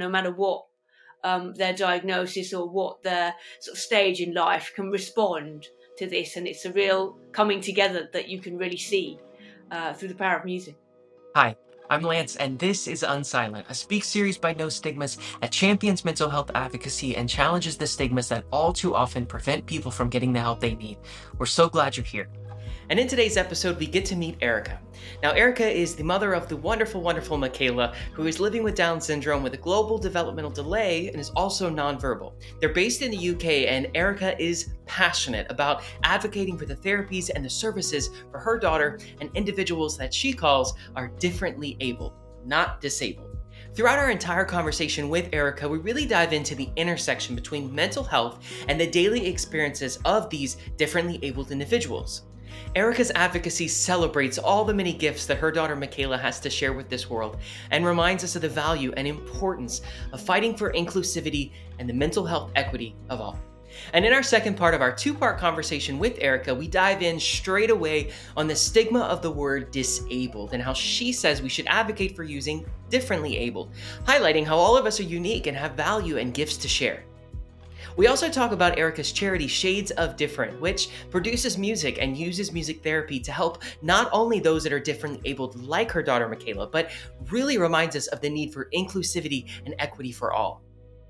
no matter what um, their diagnosis or what their sort of stage in life, can respond to this. And it's a real coming together that you can really see uh, through the power of music. Hi, I'm Lance, and this is Unsilent, a speak series by No Stigmas that champions mental health advocacy and challenges the stigmas that all too often prevent people from getting the help they need. We're so glad you're here. And in today's episode, we get to meet Erika. Now, Erika is the mother of the wonderful, wonderful Micaela, who is living with Down syndrome with a global developmental delay and is also nonverbal. They're based in the UK, and Erika is passionate about advocating for the therapies and the services for her daughter and individuals that she calls are differently abled, not disabled. Throughout our entire conversation with Erika, we really dive into the intersection between mental health and the daily experiences of these differently abled individuals. Erika's advocacy celebrates all the many gifts that her daughter Micaela has to share with this world and reminds us of the value and importance of fighting for inclusivity and the mental health equity of all. And in our second part of our two part conversation with Erika, we dive in straight away on the stigma of the word disabled and how she says we should advocate for using differently abled, highlighting how all of us are unique and have value and gifts to share. We also talk about Erika's charity Shades of Different, which produces music and uses music therapy to help not only those that are differently abled, like her daughter Micaela, but really reminds us of the need for inclusivity and equity for all.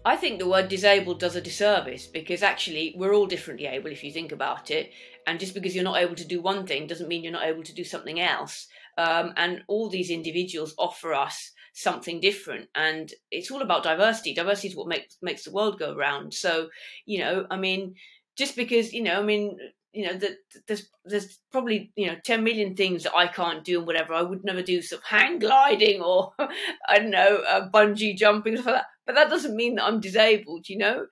I think the word disabled does a disservice because actually we're all differently able if you think about it. And just because you're not able to do one thing doesn't mean you're not able to do something else. Um, and all these individuals offer us something different. And it's all about diversity. Diversity is what makes makes the world go round. So you know i mean just because you know i mean you know that there's there's probably you know 10 million things that i can't do and whatever i would never do of hang gliding or i don't know uh, bungee jumping stuff like that. But that doesn't mean that i'm disabled you know?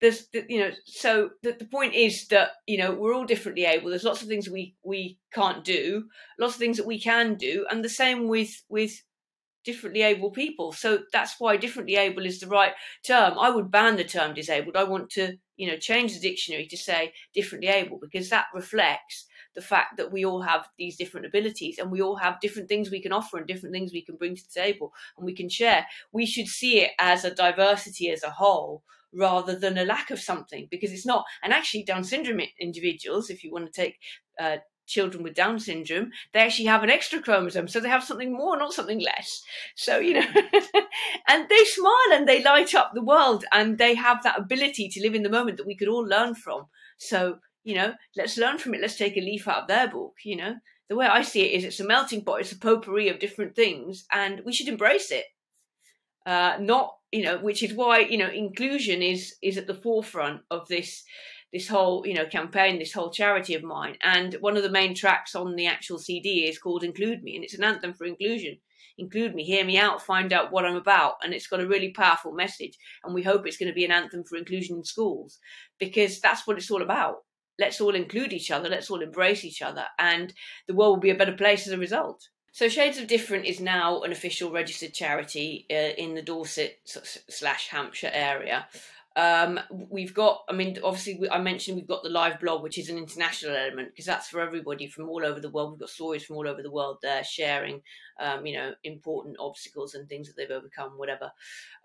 There's you know so the, the point is that you know we're all differently able. There's lots of things we we can't do lots of things that we can do. And the same with with differently able people. So that's why differently able is the right term. I would ban the term disabled. I want to, you know, change the dictionary to say differently able because that reflects the fact that we all have these different abilities and we all have different things we can offer and different things we can bring to the table and we can share. We should see it as a diversity as a whole rather than a lack of something because it's not. And actually, Down syndrome individuals, if you want to take uh, children with Down syndrome, they actually have an extra chromosome. So they have something more, not something less. So, you know, and they smile and they light up the world and they have that ability to live in the moment that we could all learn from. So, you know, let's learn from it. Let's take a leaf out of their book, you know. The way I see it is it's a melting pot, it's a potpourri of different things, and we should embrace it. Uh, not, you know, which is why, you know, inclusion is is at the forefront of this this whole you know campaign, this whole charity of mine. And one of the main tracks on the actual CD is called "Include Me," and it's an anthem for inclusion. Include me, hear me out, find out what I'm about, and it's got a really powerful message. And we hope it's going to be an anthem for inclusion in schools because that's what it's all about. Let's all include each other. Let's all embrace each other, and the world will be a better place as a result. So Shades of Different is now an official registered charity uh, in the Dorset slash Hampshire area. Um, we've got, I mean, obviously, I mentioned we've got the live blog, which is an international element because that's for everybody from all over the world. We've got stories from all over the world there sharing, um, you know, important obstacles and things that they've overcome, whatever.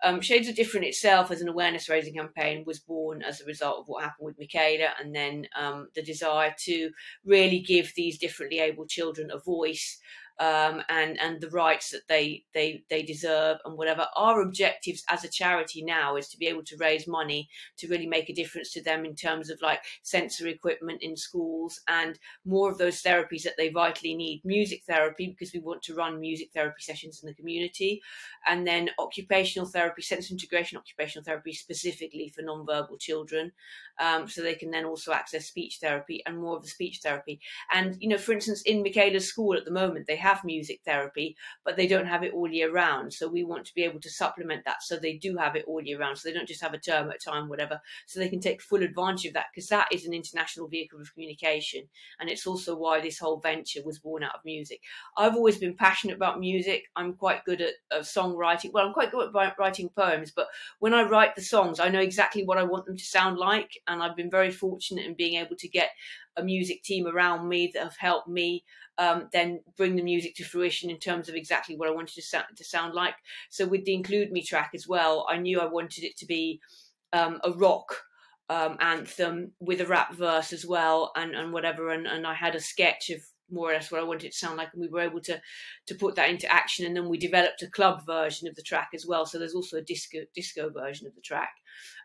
Um, Shades of Different itself, as an awareness raising campaign, was born as a result of what happened with Micaela and then um, the desire to really give these differently able children a voice um, and and the rights that they they they deserve and whatever. Our objectives as a charity now is to be able to raise money to really make a difference to them in terms of like sensory equipment in schools and more of those therapies that they vitally need. Music therapy because we want to run music therapy sessions in the community, and then occupational therapy, sense integration occupational therapy specifically for non-verbal children, um, so they can then also access speech therapy and more of the speech therapy. And you know, for instance, in Micaela's school at the moment, they have music therapy, but they don't have it all year round. So we want to be able to supplement that so they do have it all year round. So they don't just have a term at a time, whatever. So they can take full advantage of that because that is an international vehicle of communication. And it's also why this whole venture was born out of music. I've always been passionate about music. I'm quite good at uh, songwriting. Well, I'm quite good at writing poems, but when I write the songs, I know exactly what I want them to sound like. And I've been very fortunate in being able to get a music team around me that have helped me um, then bring the music to fruition in terms of exactly what I wanted to sound, to sound like. So with the Include Me track as well, I knew I wanted it to be um, a rock um, anthem with a rap verse as well and, and whatever. And, and I had a sketch of more or less what I wanted it to sound like, and we were able to to put that into action. And then we developed a club version of the track as well. So there's also a disco disco version of the track.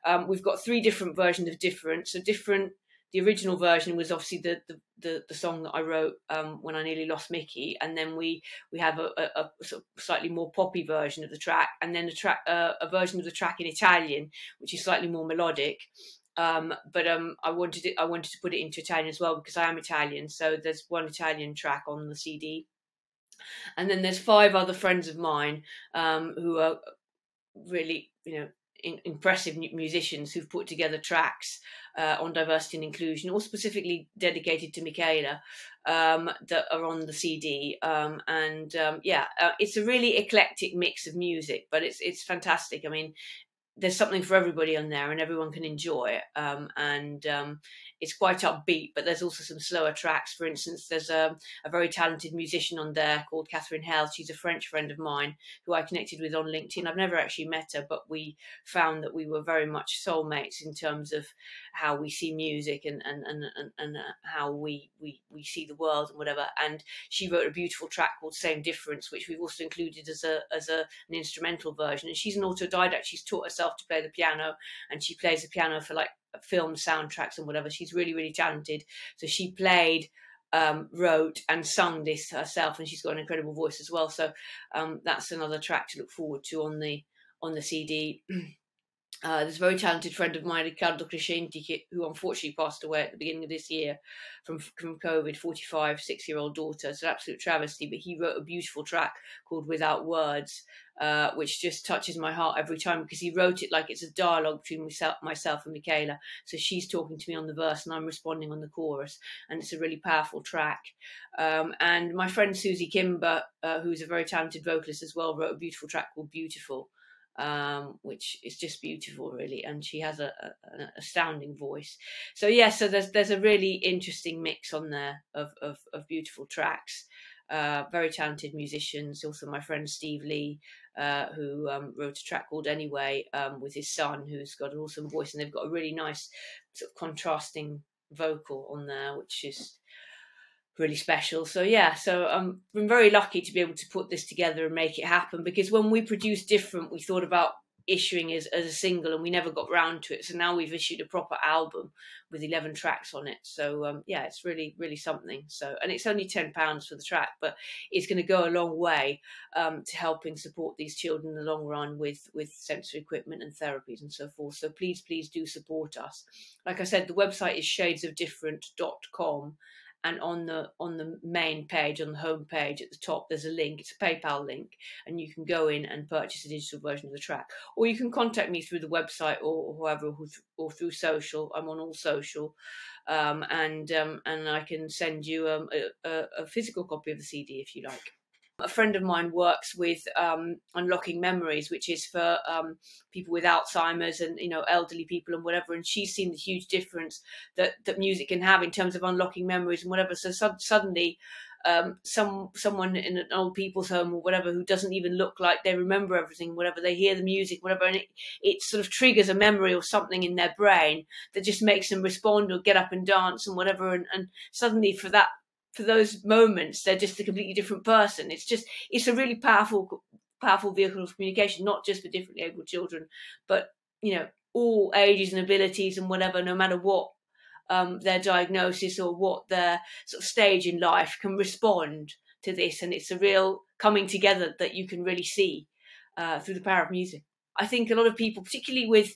Um, we've got three different versions of different. So different. The original version was obviously the the, the, the song that I wrote um, when I nearly lost Mickey, and then we we have a, a, a sort of slightly more poppy version of the track, and then a track uh, a version of the track in Italian, which is slightly more melodic um, but um, I wanted it. I wanted to put it into Italian as well because I am Italian. So there's one Italian track on the CD, and then there's five other friends of mine um, who are really, you know, in, impressive musicians who've put together tracks uh, on diversity and inclusion, all specifically dedicated to Micaela, um, that are on the CD. Um, and um, yeah, uh, it's a really eclectic mix of music, but it's it's fantastic. I mean, there's something for everybody on there and everyone can enjoy it. Um, and um, it's quite upbeat, but there's also some slower tracks. For instance, there's a, a, very talented musician on there called Catherine Hell. She's a French friend of mine who I connected with on LinkedIn. I've never actually met her, but we found that we were very much soulmates in terms of how we see music and and and and, and uh, how we, we we see the world and whatever. And she wrote a beautiful track called Same Difference, which we've also included as a as a an instrumental version. And she's an autodidact. She's taught herself to play the piano, and she plays the piano for like film soundtracks and whatever. She's really really talented. So she played. Um, wrote and sung this herself, and she's got an incredible voice as well. So um, that's another track to look forward to on the on the CD. Uh, this very talented friend of mine, Ricardo Crescenti, who unfortunately passed away at the beginning of this year from from COVID, 45, six year old daughter. It's an absolute travesty, but he wrote a beautiful track called Without Words, uh, which just touches my heart every time because he wrote it like it's a dialogue between myself, myself and Micaela. So she's talking to me on the verse and I'm responding on the chorus, and it's a really powerful track. Um, and my friend Susie Kimber, uh, who's a very talented vocalist as well, wrote a beautiful track called Beautiful um, which is just beautiful, really. And she has a, a, an astounding voice. So yeah, so there's there's a really interesting mix on there of of, of beautiful tracks. Uh, very talented musicians. Also, my friend Steve Lee, uh, who um, wrote a track called Anyway um, with his son, who's got an awesome voice, and they've got a really nice sort of contrasting vocal on there, which is really special. So yeah, so I'm very lucky to be able to put this together and make it happen because when we produced different, we thought about issuing as, as a single and we never got round to it. So now we've issued a proper album with 11 tracks on it. So um, yeah, it's really, really something. So, and it's only 10 pounds for the track, but it's going to go a long way um, to helping support these children in the long run with, with sensory equipment and therapies and so forth. So please, please do support us. Like I said, the website is shadesofdifferent.com and on the on the main page on the home page at the top there's a link it's a paypal link and you can go in and purchase a digital version of the track. Or you can contact me through the website or, whoever or through social i'm on all social um, and um, and i can send you um, a, a, physical copy of the cd if you like a friend of mine works with um, unlocking memories, which is for um, people with Alzheimer's and you know elderly people and whatever. And she's seen the huge difference that that music can have in terms of unlocking memories and whatever. So su- suddenly, um, some someone in an old people's home or whatever who doesn't even look like they remember everything, whatever they hear the music, whatever, and it, it sort of triggers a memory or something in their brain that just makes them respond or get up and dance and whatever. And, and suddenly, for that for those moments they're just a completely different person. It's just it's a really powerful powerful vehicle of communication not just for differently able children but you know all ages and abilities and whatever no matter what um, their diagnosis or what their sort of stage in life can respond to this. And it's a real coming together that you can really see uh, through the power of music. I think a lot of people particularly with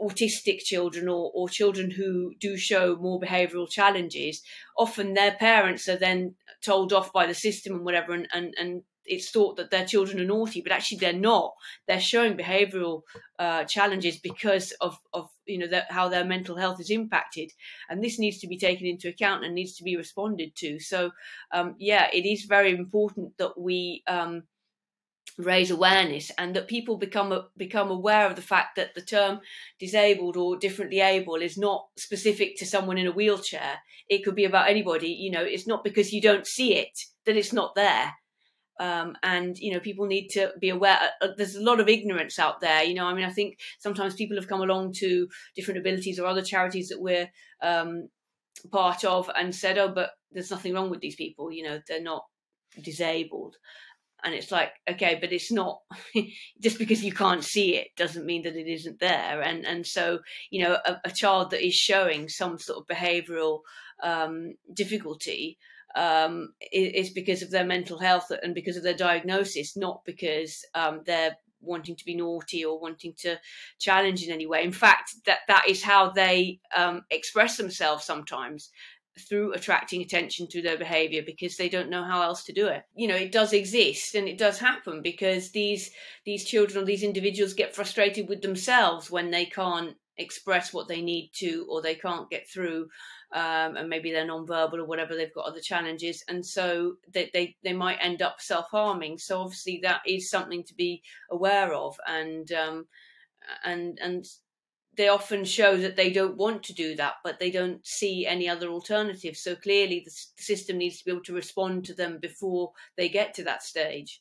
autistic children or, or children who do show more behavioural challenges, often their parents are then told off by the system and whatever, and, and, and it's thought that their children are naughty, but actually they're not. They're showing behavioural uh, challenges because of, of you know the, how their mental health is impacted, and this needs to be taken into account and needs to be responded to. So, um, yeah, it is very important that we um, raise awareness and that people become become aware of the fact that the term disabled or differently able is not specific to someone in a wheelchair. It could be about anybody you know it's not because you don't see it that it's not there. Um, and you know people need to be aware uh, uh, there's a lot of ignorance out there you know i mean i think sometimes people have come along to different abilities or other charities that we're um, part of and said oh but there's nothing wrong with these people you know they're not disabled and it's like okay but it's not just because you can't see it doesn't mean that it isn't there. And and so you know a, a child that is showing some sort of behavioral um, difficulty um, is, because of their mental health and because of their diagnosis not because um, they're wanting to be naughty or wanting to challenge in any way. In fact that that is how they um, express themselves sometimes through attracting attention to their behavior because they don't know how else to do it. You know it does exist and it does happen because these these children or these individuals get frustrated with themselves when they can't express what they need to or they can't get through um, and maybe they're non-verbal or whatever they've got other challenges. And so they, they, they might end up self-harming. So obviously that is something to be aware of and um, and and they often show that they don't want to do that, but they don't see any other alternative. So clearly, the, system needs to be able to respond to them before they get to that stage.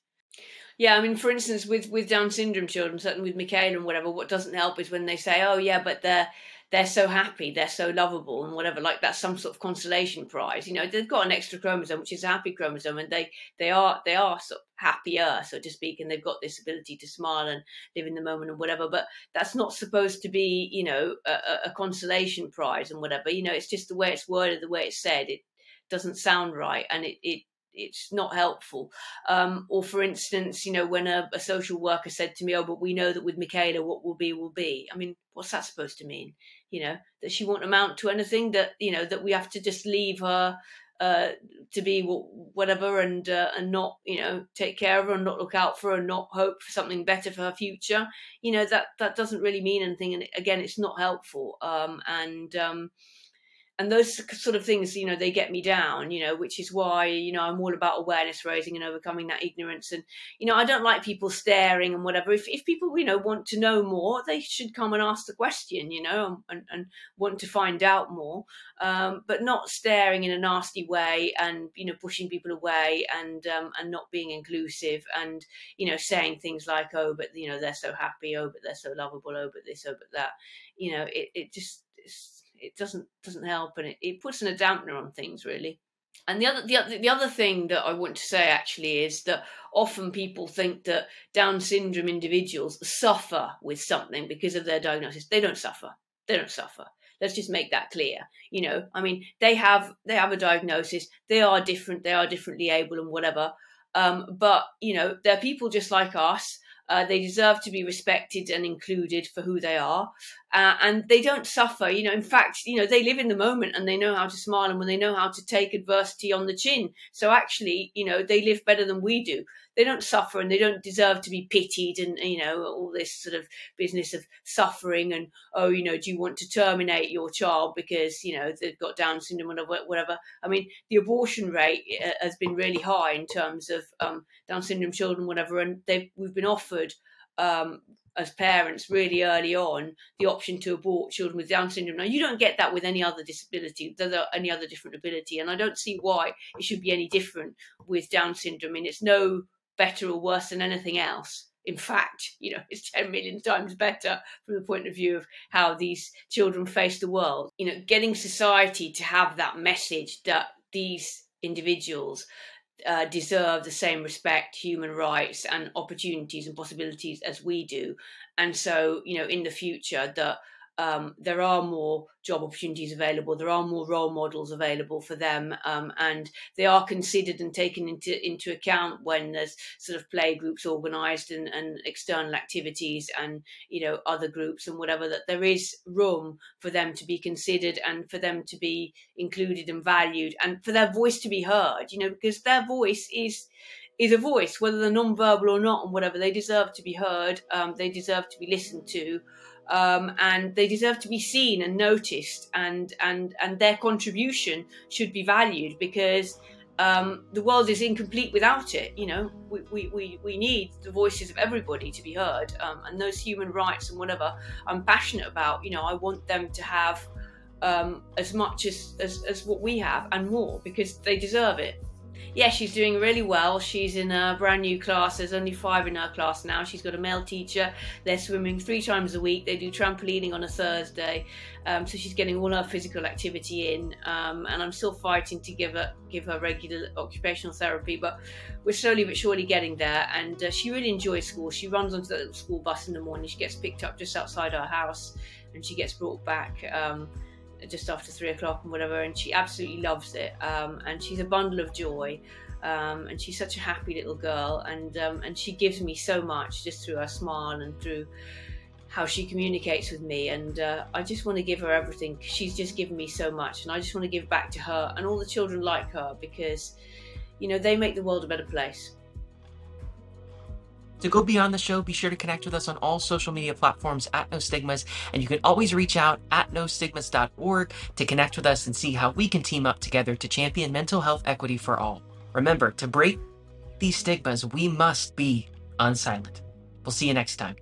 Yeah, I mean, for instance, with with Down syndrome children, certainly with Micaela and whatever, what doesn't help is when they say, "Oh, yeah, but they're they're so happy, they're so lovable, and whatever. Like that's some sort of consolation prize. You know, they've got an extra chromosome, which is a happy chromosome, and they they are they are sort of happier, so to speak, and they've got this ability to smile and live in the moment and whatever. But that's not supposed to be, you know, a, a consolation prize and whatever. You know, it's just the way it's worded, the way it's said. It doesn't sound right, and it it it's not helpful. Um, or for instance, you know, when a, a, social worker said to me, "Oh, but we know that with Micaela, what will be will be." I mean, what's that supposed to mean? You know, that she won't amount to anything. That you know, that we have to just leave her uh, to be whatever and uh, and not you know take care of her and not look out for her and not hope for something better for her future. You know that that doesn't really mean anything. And again, it's not helpful. Um, and um, and those sort of things you know they get me down you know which is why you know i'm all about awareness raising and overcoming that ignorance. And you know i don't like people staring and whatever. If, if people you know want to know more they should come and ask the question you know and, and want to find out more. Um, but not staring in a nasty way and you know pushing people away and um, and not being inclusive and you know saying things like oh but you know they're so happy. Oh but they're so lovable. Oh but this oh but that. You know it, it just it doesn't doesn't help, and it, it puts in a dampener on things really. And the other, the other the other thing that I want to say actually is that often people think that Down syndrome individuals suffer with something because of their diagnosis. They don't suffer. They don't suffer. Let's just make that clear. You know, I mean, they have they have a diagnosis. They are different. They are differently able and whatever. Um, but you know, they're people just like us. Uh, they deserve to be respected and included for who they are, uh, and they don't suffer. You know, in fact, you know they live in the moment and they know how to smile and when they know how to take adversity on the chin. So actually, you know, they live better than we do they don't suffer and they don't deserve to be pitied and you know all this sort of business of suffering and oh you know do you want to terminate your child because you know they've got down syndrome or whatever i mean the abortion rate uh, has been really high in terms of um, down syndrome children whatever and they've we've been offered um, as parents really early on the option to abort children with Down syndrome. Now you don't get that with any other disability, any other different ability, and I don't see why it should be any different with Down syndrome. Mean, it's no better or worse than anything else. In fact, you know, it's 10 million times better from the point of view of how these children face the world. You know, getting society to have that message that these individuals uh, deserve the same respect, human rights, and opportunities and possibilities as we do. And so, you know, in the future, that um, there are more job opportunities available, there are more role models available for them, um, and they are considered and taken into into account when there's sort of play groups organised and, and external activities and you know other groups and whatever. That there is room for them to be considered and for them to be included and valued, and for their voice to be heard. You know, because their voice is is a voice, whether they're non-verbal or not, and whatever. They deserve to be heard. Um, they deserve to be listened to um, and they deserve to be seen and noticed, and and and their contribution should be valued because um, the world is incomplete without it. You know, we, we, we, we need the voices of everybody to be heard, um, and those human rights and whatever I'm passionate about. You know, I want them to have um, as much as, as as what we have and more because they deserve it yeah, she's doing really well. She's in a brand new class. There's only five in her class now. She's got a male teacher. They're swimming three times a week. They do trampolining on a Thursday. Um, so she's getting all her physical activity in. Um, and I'm still fighting to give her give her regular occupational therapy, but we're slowly but surely getting there. And uh, she really enjoys school. She runs onto the school bus in the morning. She gets picked up just outside our house, and she gets brought back. Um, just after three o'clock and whatever, and she absolutely loves it. Um, and she's a bundle of joy, um, and she's such a happy little girl, and um, and she gives me so much just through her smile and through how she communicates with me. And uh, I just want to give her everything. She's just given me so much, and I just want to give back to her and all the children like her because, you know, they make the world a better place. To go beyond the show, be sure to connect with us on all social media platforms at No Stigmas, and you can always reach out at nostigmas.org to connect with us and see how we can team up together to champion mental health equity for all. Remember, to break these stigmas, we must be unsilent. We'll see you next time.